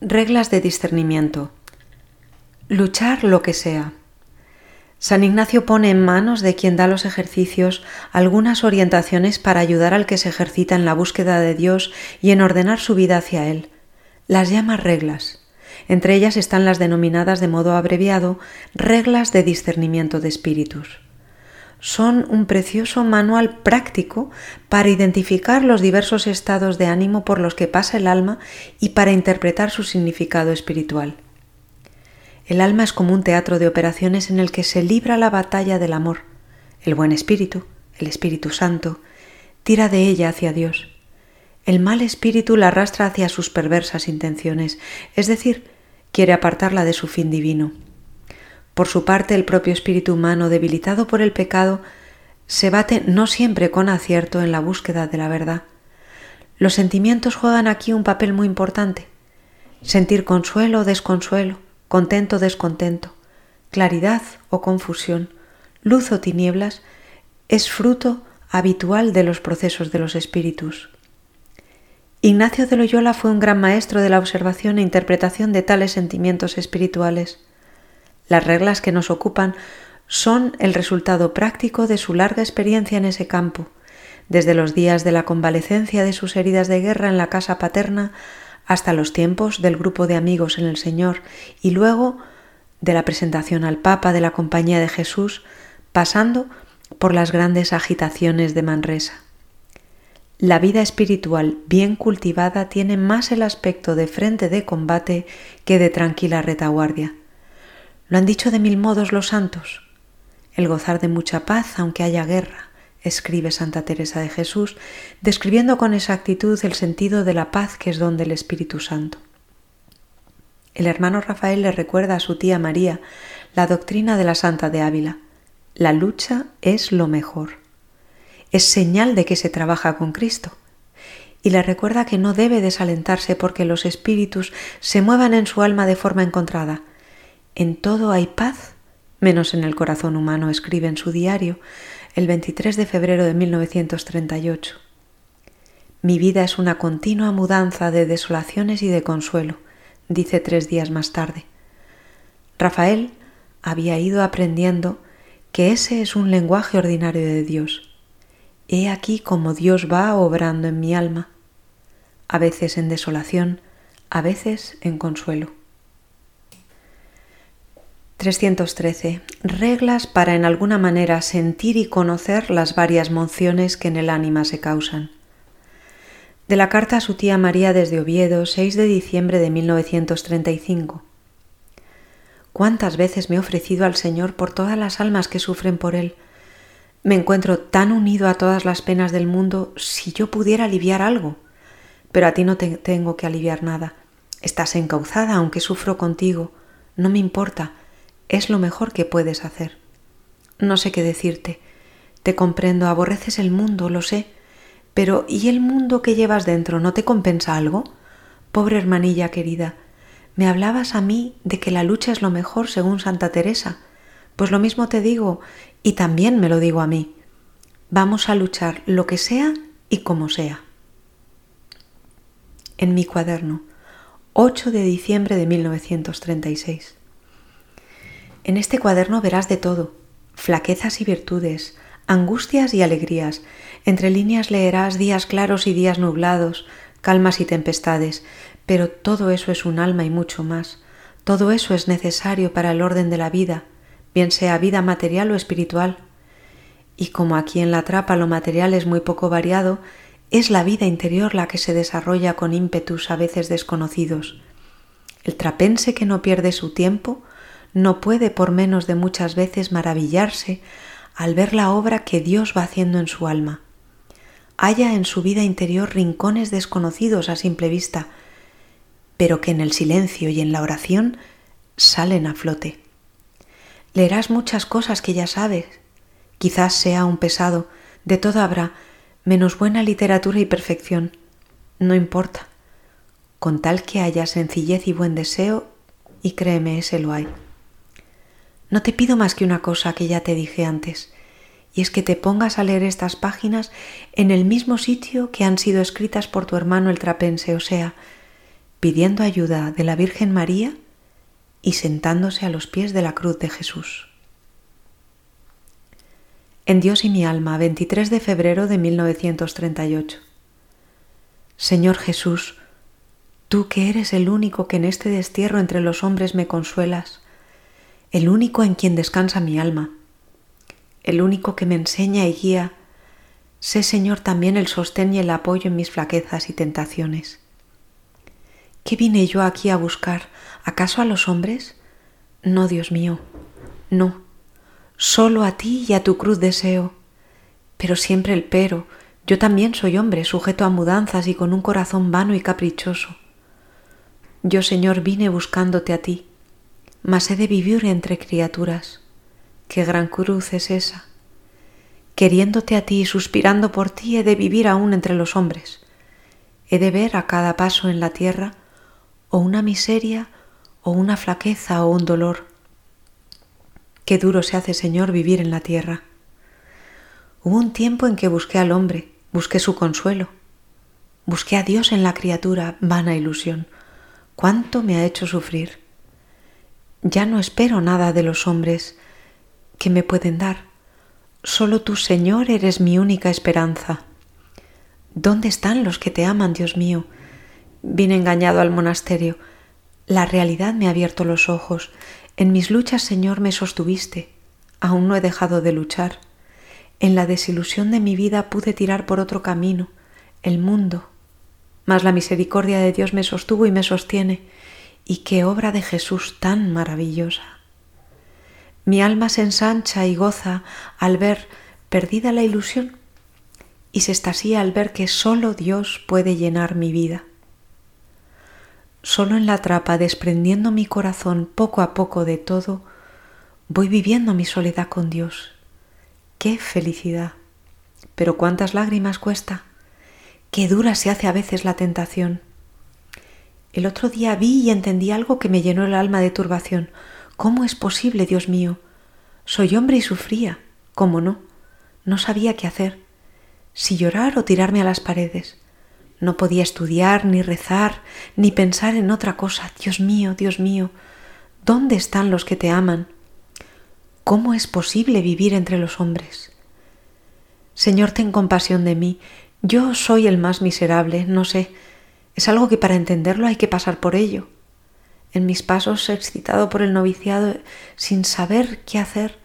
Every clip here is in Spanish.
Reglas de discernimiento. Luchar lo que sea. San Ignacio pone en manos de quien da los ejercicios algunas orientaciones para ayudar al que se ejercita en la búsqueda de Dios y en ordenar su vida hacia Él. Las llama reglas. Entre ellas están las denominadas de modo abreviado reglas de discernimiento de espíritus son un precioso manual práctico para identificar los diversos estados de ánimo por los que pasa el alma y para interpretar su significado espiritual. El alma es como un teatro de operaciones en el que se libra la batalla del amor. El buen espíritu, el Espíritu Santo, tira de ella hacia Dios. El mal espíritu la arrastra hacia sus perversas intenciones, es decir, quiere apartarla de su fin divino. Por su parte, el propio espíritu humano, debilitado por el pecado, se bate no siempre con acierto en la búsqueda de la verdad. Los sentimientos juegan aquí un papel muy importante. Sentir consuelo o desconsuelo, contento o descontento, claridad o confusión, luz o tinieblas, es fruto habitual de los procesos de los espíritus. Ignacio de Loyola fue un gran maestro de la observación e interpretación de tales sentimientos espirituales. Las reglas que nos ocupan son el resultado práctico de su larga experiencia en ese campo, desde los días de la convalecencia de sus heridas de guerra en la casa paterna hasta los tiempos del grupo de amigos en el Señor y luego de la presentación al Papa de la Compañía de Jesús, pasando por las grandes agitaciones de Manresa. La vida espiritual bien cultivada tiene más el aspecto de frente de combate que de tranquila retaguardia. Lo han dicho de mil modos los santos. El gozar de mucha paz aunque haya guerra, escribe Santa Teresa de Jesús, describiendo con exactitud el sentido de la paz que es don del Espíritu Santo. El hermano Rafael le recuerda a su tía María la doctrina de la Santa de Ávila. La lucha es lo mejor. Es señal de que se trabaja con Cristo. Y le recuerda que no debe desalentarse porque los espíritus se muevan en su alma de forma encontrada, en todo hay paz, menos en el corazón humano, escribe en su diario el 23 de febrero de 1938. Mi vida es una continua mudanza de desolaciones y de consuelo, dice tres días más tarde. Rafael había ido aprendiendo que ese es un lenguaje ordinario de Dios. He aquí cómo Dios va obrando en mi alma, a veces en desolación, a veces en consuelo. 313. Reglas para en alguna manera sentir y conocer las varias mociones que en el ánima se causan. De la carta a su tía María desde Oviedo, 6 de diciembre de 1935. ¿Cuántas veces me he ofrecido al Señor por todas las almas que sufren por Él? Me encuentro tan unido a todas las penas del mundo si yo pudiera aliviar algo. Pero a ti no te tengo que aliviar nada. Estás encauzada aunque sufro contigo. No me importa es lo mejor que puedes hacer. No sé qué decirte. Te comprendo, aborreces el mundo, lo sé. Pero ¿y el mundo que llevas dentro no te compensa algo? Pobre hermanilla querida, me hablabas a mí de que la lucha es lo mejor según Santa Teresa. Pues lo mismo te digo y también me lo digo a mí. Vamos a luchar lo que sea y como sea. En mi cuaderno, 8 de diciembre de 1936. En este cuaderno verás de todo, flaquezas y virtudes, angustias y alegrías. Entre líneas leerás días claros y días nublados, calmas y tempestades, pero todo eso es un alma y mucho más. Todo eso es necesario para el orden de la vida, bien sea vida material o espiritual. Y como aquí en la trapa lo material es muy poco variado, es la vida interior la que se desarrolla con ímpetus a veces desconocidos. El trapense que no pierde su tiempo no puede por menos de muchas veces maravillarse al ver la obra que Dios va haciendo en su alma. Haya en su vida interior rincones desconocidos a simple vista, pero que en el silencio y en la oración salen a flote. Leerás muchas cosas que ya sabes, quizás sea un pesado, de todo habrá, menos buena literatura y perfección. No importa, con tal que haya sencillez y buen deseo, y créeme, ese lo hay. No te pido más que una cosa que ya te dije antes, y es que te pongas a leer estas páginas en el mismo sitio que han sido escritas por tu hermano el trapense, o sea, pidiendo ayuda de la Virgen María y sentándose a los pies de la cruz de Jesús. En Dios y mi alma, 23 de febrero de 1938. Señor Jesús, tú que eres el único que en este destierro entre los hombres me consuelas, el único en quien descansa mi alma, el único que me enseña y guía, sé Señor también el sostén y el apoyo en mis flaquezas y tentaciones. ¿Qué vine yo aquí a buscar? ¿Acaso a los hombres? No, Dios mío, no Solo a ti y a tu cruz deseo. Pero siempre el pero. Yo también soy hombre, sujeto a mudanzas y con un corazón vano y caprichoso. Yo, Señor, vine buscándote a ti, mas he de vivir entre criaturas. Qué gran cruz es esa. Queriéndote a ti y suspirando por ti, he de vivir aún entre los hombres. He de ver a cada paso en la tierra o una miseria o una flaqueza o un dolor Qué duro se hace, Señor, vivir en la tierra. Hubo un tiempo en que busqué al hombre, busqué su consuelo. Busqué a Dios en la criatura, vana ilusión. ¿Cuánto me ha hecho sufrir? Ya no espero nada de los hombres que me pueden dar. Solo tú, Señor, eres mi única esperanza. ¿Dónde están los que te aman, Dios mío? Vine engañado al monasterio. La realidad me ha abierto los ojos en mis luchas, Señor, me sostuviste. Aún no he dejado de luchar. En la desilusión de mi vida pude tirar por otro camino, el mundo. Mas la misericordia de Dios me sostuvo y me sostiene. Y qué obra de Jesús tan maravillosa. Mi alma se ensancha y goza al ver perdida la ilusión y se estasía al ver que sólo Dios puede llenar mi vida. Solo en la trapa, desprendiendo mi corazón poco a poco de todo, voy viviendo mi soledad con Dios. ¡Qué felicidad! Pero cuántas lágrimas cuesta. Qué dura se hace a veces la tentación. El otro día vi y entendí algo que me llenó el alma de turbación. ¿Cómo es posible, Dios mío? Soy hombre y sufría. ¿Cómo no? No sabía qué hacer. Si llorar o tirarme a las paredes. No podía estudiar, ni rezar, ni pensar en otra cosa. Dios mío, Dios mío, ¿dónde están los que te aman? ¿Cómo es posible vivir entre los hombres? Señor, ten compasión de mí. Yo soy el más miserable, no sé. Es algo que para entenderlo hay que pasar por ello. En mis pasos, excitado por el noviciado, sin saber qué hacer,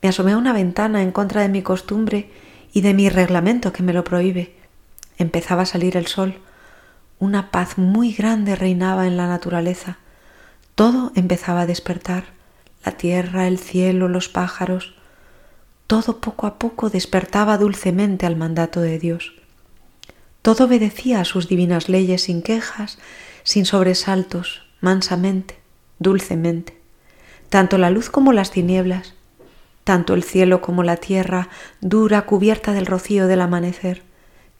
me asomé a una ventana en contra de mi costumbre y de mi reglamento que me lo prohíbe. Empezaba a salir el sol. Una paz muy grande reinaba en la naturaleza. Todo empezaba a despertar. La tierra, el cielo, los pájaros. Todo poco a poco despertaba dulcemente al mandato de Dios. Todo obedecía a sus divinas leyes sin quejas, sin sobresaltos, mansamente, dulcemente. Tanto la luz como las tinieblas, tanto el cielo como la tierra, dura cubierta del rocío del amanecer,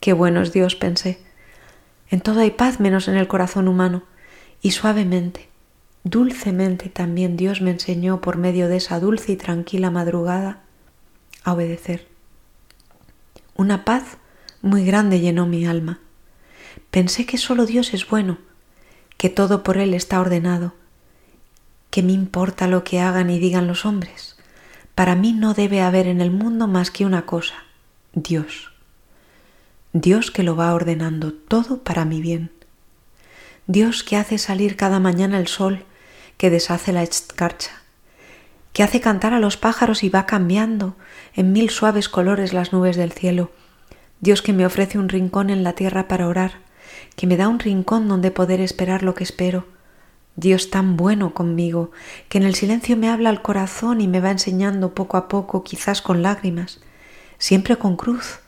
Qué bueno es Dios, pensé. En todo hay paz menos en el corazón humano. Y suavemente, dulcemente también Dios me enseñó por medio de esa dulce y tranquila madrugada a obedecer. Una paz muy grande llenó mi alma. Pensé que solo Dios es bueno, que todo por Él está ordenado, que me importa lo que hagan y digan los hombres. Para mí no debe haber en el mundo más que una cosa, Dios. Dios que lo va ordenando todo para mi bien. Dios que hace salir cada mañana el sol, que deshace la escarcha, que hace cantar a los pájaros y va cambiando en mil suaves colores las nubes del cielo. Dios que me ofrece un rincón en la tierra para orar, que me da un rincón donde poder esperar lo que espero. Dios tan bueno conmigo, que en el silencio me habla al corazón y me va enseñando poco a poco, quizás con lágrimas, siempre con cruz,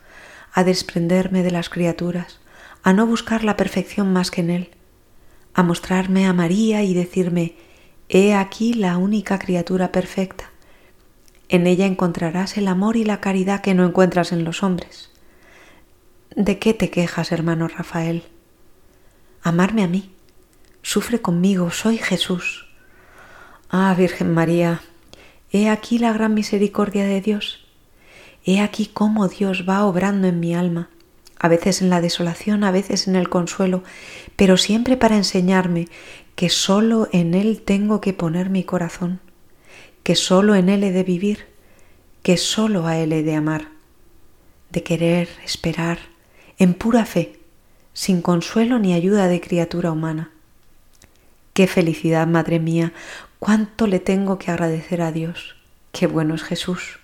a desprenderme de las criaturas, a no buscar la perfección más que en Él, a mostrarme a María y decirme, He aquí la única criatura perfecta. En ella encontrarás el amor y la caridad que no encuentras en los hombres. ¿De qué te quejas, hermano Rafael? Amarme a mí. Sufre conmigo, soy Jesús. Ah, Virgen María, he aquí la gran misericordia de Dios He aquí cómo Dios va obrando en mi alma, a veces en la desolación, a veces en el consuelo, pero siempre para enseñarme que solo en Él tengo que poner mi corazón, que solo en Él he de vivir, que solo a Él he de amar, de querer, esperar, en pura fe, sin consuelo ni ayuda de criatura humana. Qué felicidad, Madre mía, cuánto le tengo que agradecer a Dios. Qué bueno es Jesús.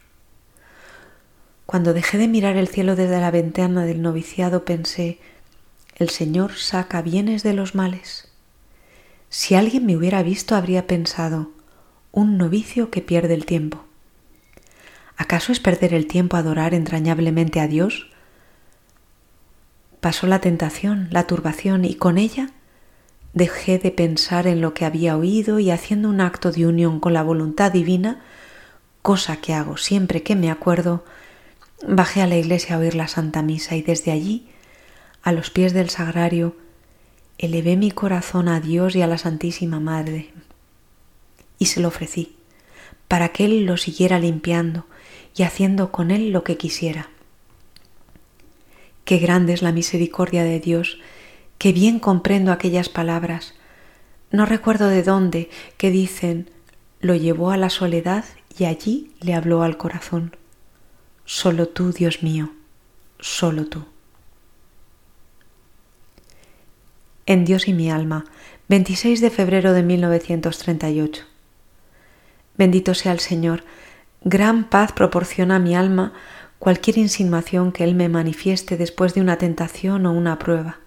Cuando dejé de mirar el cielo desde la ventana del noviciado pensé, el Señor saca bienes de los males. Si alguien me hubiera visto habría pensado, un novicio que pierde el tiempo. ¿Acaso es perder el tiempo adorar entrañablemente a Dios? Pasó la tentación, la turbación y con ella dejé de pensar en lo que había oído y haciendo un acto de unión con la voluntad divina, cosa que hago siempre que me acuerdo, Bajé a la iglesia a oír la Santa Misa y desde allí, a los pies del sagrario, elevé mi corazón a Dios y a la Santísima Madre y se lo ofrecí, para que Él lo siguiera limpiando y haciendo con Él lo que quisiera. Qué grande es la misericordia de Dios, que bien comprendo aquellas palabras, no recuerdo de dónde, que dicen, lo llevó a la soledad y allí le habló al corazón. Solo tú, Dios mío, solo tú. En Dios y mi alma, 26 de febrero de 1938. Bendito sea el Señor, gran paz proporciona a mi alma cualquier insinuación que Él me manifieste después de una tentación o una prueba.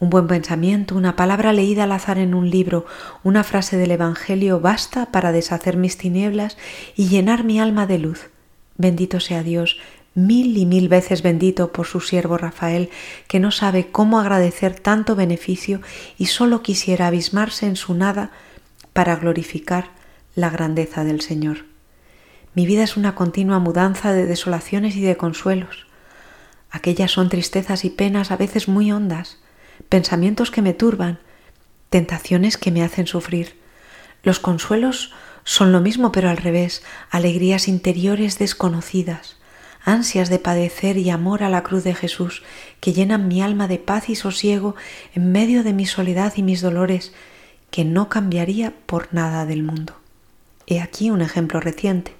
Un buen pensamiento, una palabra leída al azar en un libro, una frase del Evangelio basta para deshacer mis tinieblas y llenar mi alma de luz. Bendito sea Dios, mil y mil veces bendito por su siervo Rafael, que no sabe cómo agradecer tanto beneficio y solo quisiera abismarse en su nada para glorificar la grandeza del Señor. Mi vida es una continua mudanza de desolaciones y de consuelos. Aquellas son tristezas y penas a veces muy hondas, pensamientos que me turban, tentaciones que me hacen sufrir. Los consuelos son lo mismo pero al revés, alegrías interiores desconocidas, ansias de padecer y amor a la cruz de Jesús, que llenan mi alma de paz y sosiego en medio de mi soledad y mis dolores, que no cambiaría por nada del mundo. He aquí un ejemplo reciente.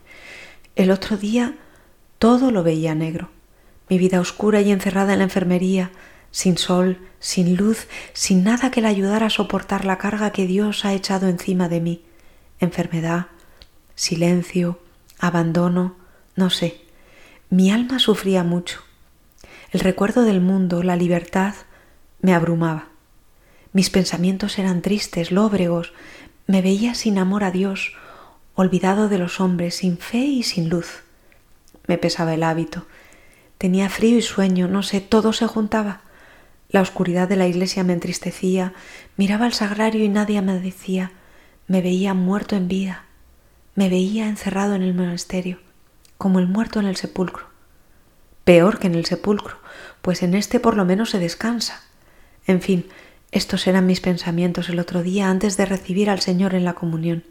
El otro día todo lo veía negro, mi vida oscura y encerrada en la enfermería, sin sol, sin luz, sin nada que le ayudara a soportar la carga que Dios ha echado encima de mí enfermedad, silencio, abandono, no sé. Mi alma sufría mucho. El recuerdo del mundo, la libertad, me abrumaba. Mis pensamientos eran tristes, lóbregos, me veía sin amor a Dios, olvidado de los hombres, sin fe y sin luz. Me pesaba el hábito. Tenía frío y sueño, no sé, todo se juntaba. La oscuridad de la iglesia me entristecía, miraba al sagrario y nadie me decía me veía muerto en vida, me veía encerrado en el monasterio, como el muerto en el sepulcro. Peor que en el sepulcro, pues en este por lo menos se descansa. En fin, estos eran mis pensamientos el otro día antes de recibir al Señor en la comunión.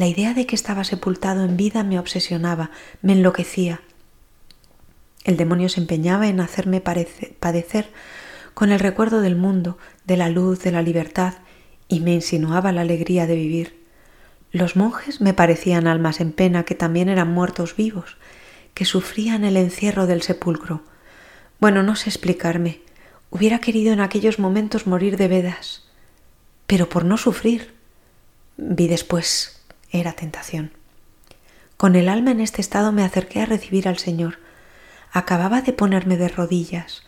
La idea de que estaba sepultado en vida me obsesionaba, me enloquecía. El demonio se empeñaba en hacerme padecer con el recuerdo del mundo, de la luz, de la libertad y me insinuaba la alegría de vivir. Los monjes me parecían almas en pena que también eran muertos vivos, que sufrían el encierro del sepulcro. Bueno, no sé explicarme. Hubiera querido en aquellos momentos morir de vedas, pero por no sufrir. Vi después, era tentación. Con el alma en este estado me acerqué a recibir al Señor. Acababa de ponerme de rodillas,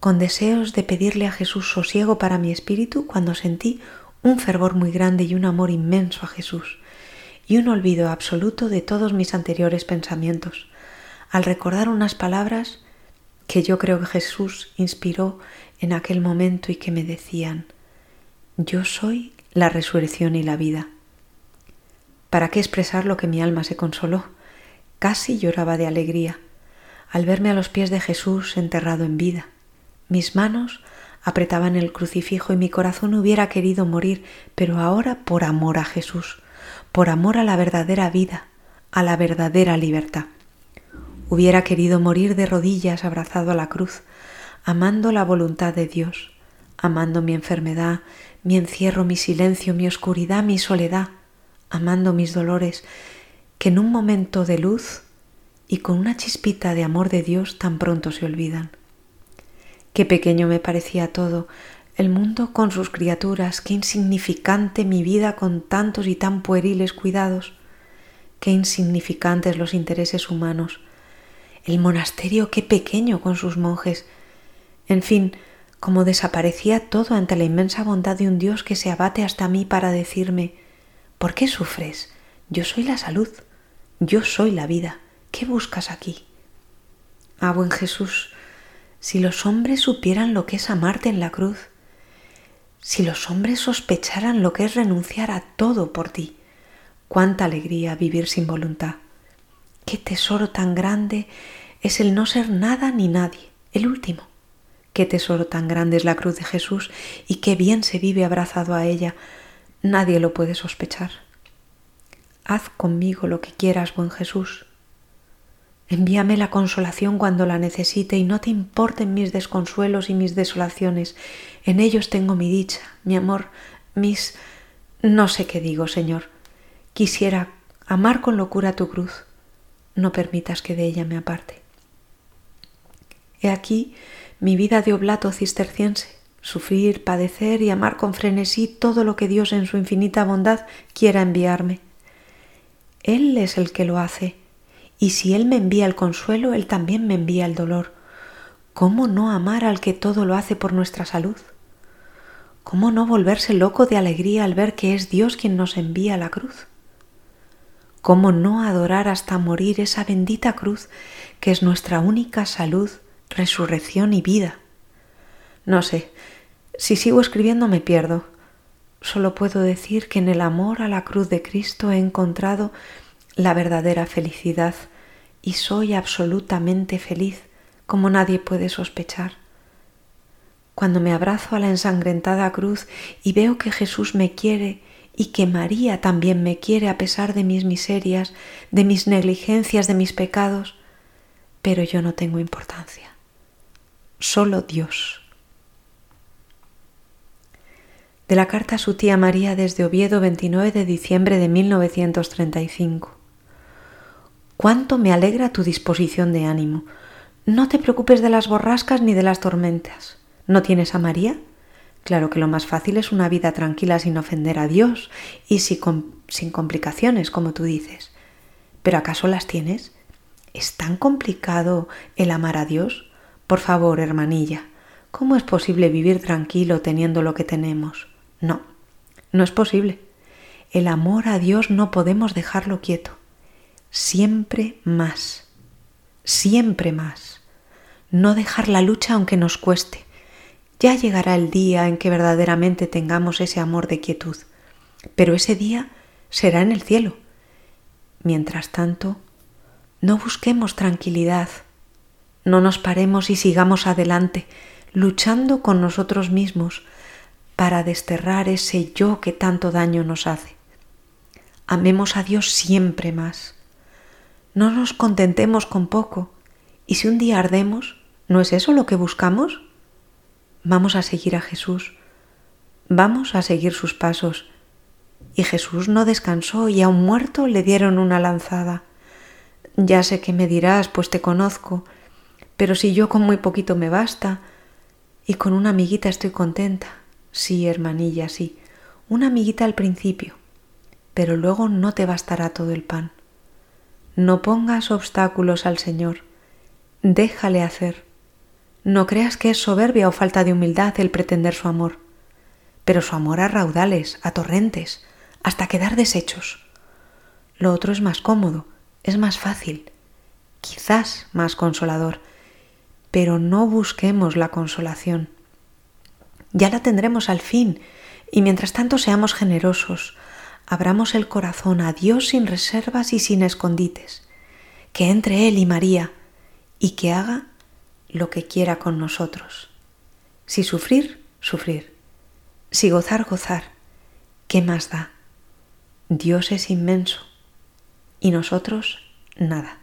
con deseos de pedirle a Jesús sosiego para mi espíritu cuando sentí un fervor muy grande y un amor inmenso a Jesús, y un olvido absoluto de todos mis anteriores pensamientos, al recordar unas palabras que yo creo que Jesús inspiró en aquel momento y que me decían, yo soy la resurrección y la vida. ¿Para qué expresar lo que mi alma se consoló? Casi lloraba de alegría al verme a los pies de Jesús enterrado en vida. Mis manos apretaban el crucifijo y mi corazón hubiera querido morir, pero ahora por amor a Jesús, por amor a la verdadera vida, a la verdadera libertad. Hubiera querido morir de rodillas abrazado a la cruz, amando la voluntad de Dios, amando mi enfermedad, mi encierro, mi silencio, mi oscuridad, mi soledad, amando mis dolores, que en un momento de luz y con una chispita de amor de Dios tan pronto se olvidan. Qué pequeño me parecía todo, el mundo con sus criaturas, qué insignificante mi vida con tantos y tan pueriles cuidados, qué insignificantes los intereses humanos, el monasterio qué pequeño con sus monjes, en fin, como desaparecía todo ante la inmensa bondad de un Dios que se abate hasta mí para decirme ¿Por qué sufres? Yo soy la salud, yo soy la vida, ¿qué buscas aquí? Ah, buen Jesús, si los hombres supieran lo que es amarte en la cruz, si los hombres sospecharan lo que es renunciar a todo por ti, cuánta alegría vivir sin voluntad. Qué tesoro tan grande es el no ser nada ni nadie, el último. Qué tesoro tan grande es la cruz de Jesús y qué bien se vive abrazado a ella. Nadie lo puede sospechar. Haz conmigo lo que quieras, buen Jesús. Envíame la consolación cuando la necesite y no te importen mis desconsuelos y mis desolaciones. En ellos tengo mi dicha, mi amor, mis... no sé qué digo, Señor. Quisiera amar con locura tu cruz. No permitas que de ella me aparte. He aquí mi vida de oblato cisterciense, sufrir, padecer y amar con frenesí todo lo que Dios en su infinita bondad quiera enviarme. Él es el que lo hace y si Él me envía el consuelo, Él también me envía el dolor. ¿Cómo no amar al que todo lo hace por nuestra salud? ¿Cómo no volverse loco de alegría al ver que es Dios quien nos envía la cruz? ¿Cómo no adorar hasta morir esa bendita cruz que es nuestra única salud, resurrección y vida? No sé, si sigo escribiendo me pierdo. Solo puedo decir que en el amor a la cruz de Cristo he encontrado la verdadera felicidad y soy absolutamente feliz como nadie puede sospechar. Cuando me abrazo a la ensangrentada cruz y veo que Jesús me quiere y que María también me quiere a pesar de mis miserias, de mis negligencias, de mis pecados, pero yo no tengo importancia. Solo Dios. De la carta a su tía María desde Oviedo 29 de diciembre de 1935 cuánto me alegra tu disposición de ánimo. No te preocupes de las borrascas ni de las tormentas. ¿No tienes a María? Claro que lo más fácil es una vida tranquila sin ofender a Dios y sin complicaciones, como tú dices. ¿Pero acaso las tienes? ¿Es tan complicado el amar a Dios? Por favor, hermanilla, ¿cómo es posible vivir tranquilo teniendo lo que tenemos? No, no es posible. El amor a Dios no podemos dejarlo quieto siempre más, siempre más. No dejar la lucha aunque nos cueste. Ya llegará el día en que verdaderamente tengamos ese amor de quietud, pero ese día será en el cielo. Mientras tanto, no busquemos tranquilidad, no nos paremos y sigamos adelante, luchando con nosotros mismos para desterrar ese yo que tanto daño nos hace. Amemos a Dios siempre más no nos contentemos con poco. ¿Y si un día ardemos, no es eso lo que buscamos? Vamos a seguir a Jesús. Vamos a seguir sus pasos. Y Jesús no descansó y a un muerto le dieron una lanzada. Ya sé que me dirás, pues te conozco, pero si yo con muy poquito me basta, y con una amiguita estoy contenta. Sí, hermanilla, sí, una amiguita al principio, pero luego no te bastará todo el pan. No pongas obstáculos al Señor. Déjale hacer. No creas que es soberbia o falta de humildad el pretender su amor, pero su amor a raudales, a torrentes, hasta quedar deshechos. Lo otro es más cómodo, es más fácil, quizás más consolador, pero no busquemos la consolación. Ya la tendremos al fin, y mientras tanto seamos generosos, abramos el corazón a Dios sin reservas y sin escondites, que entre Él y María y que haga lo que quiera con nosotros. Si sufrir, sufrir. Si gozar, gozar. ¿Qué más da? Dios es inmenso y nosotros nada.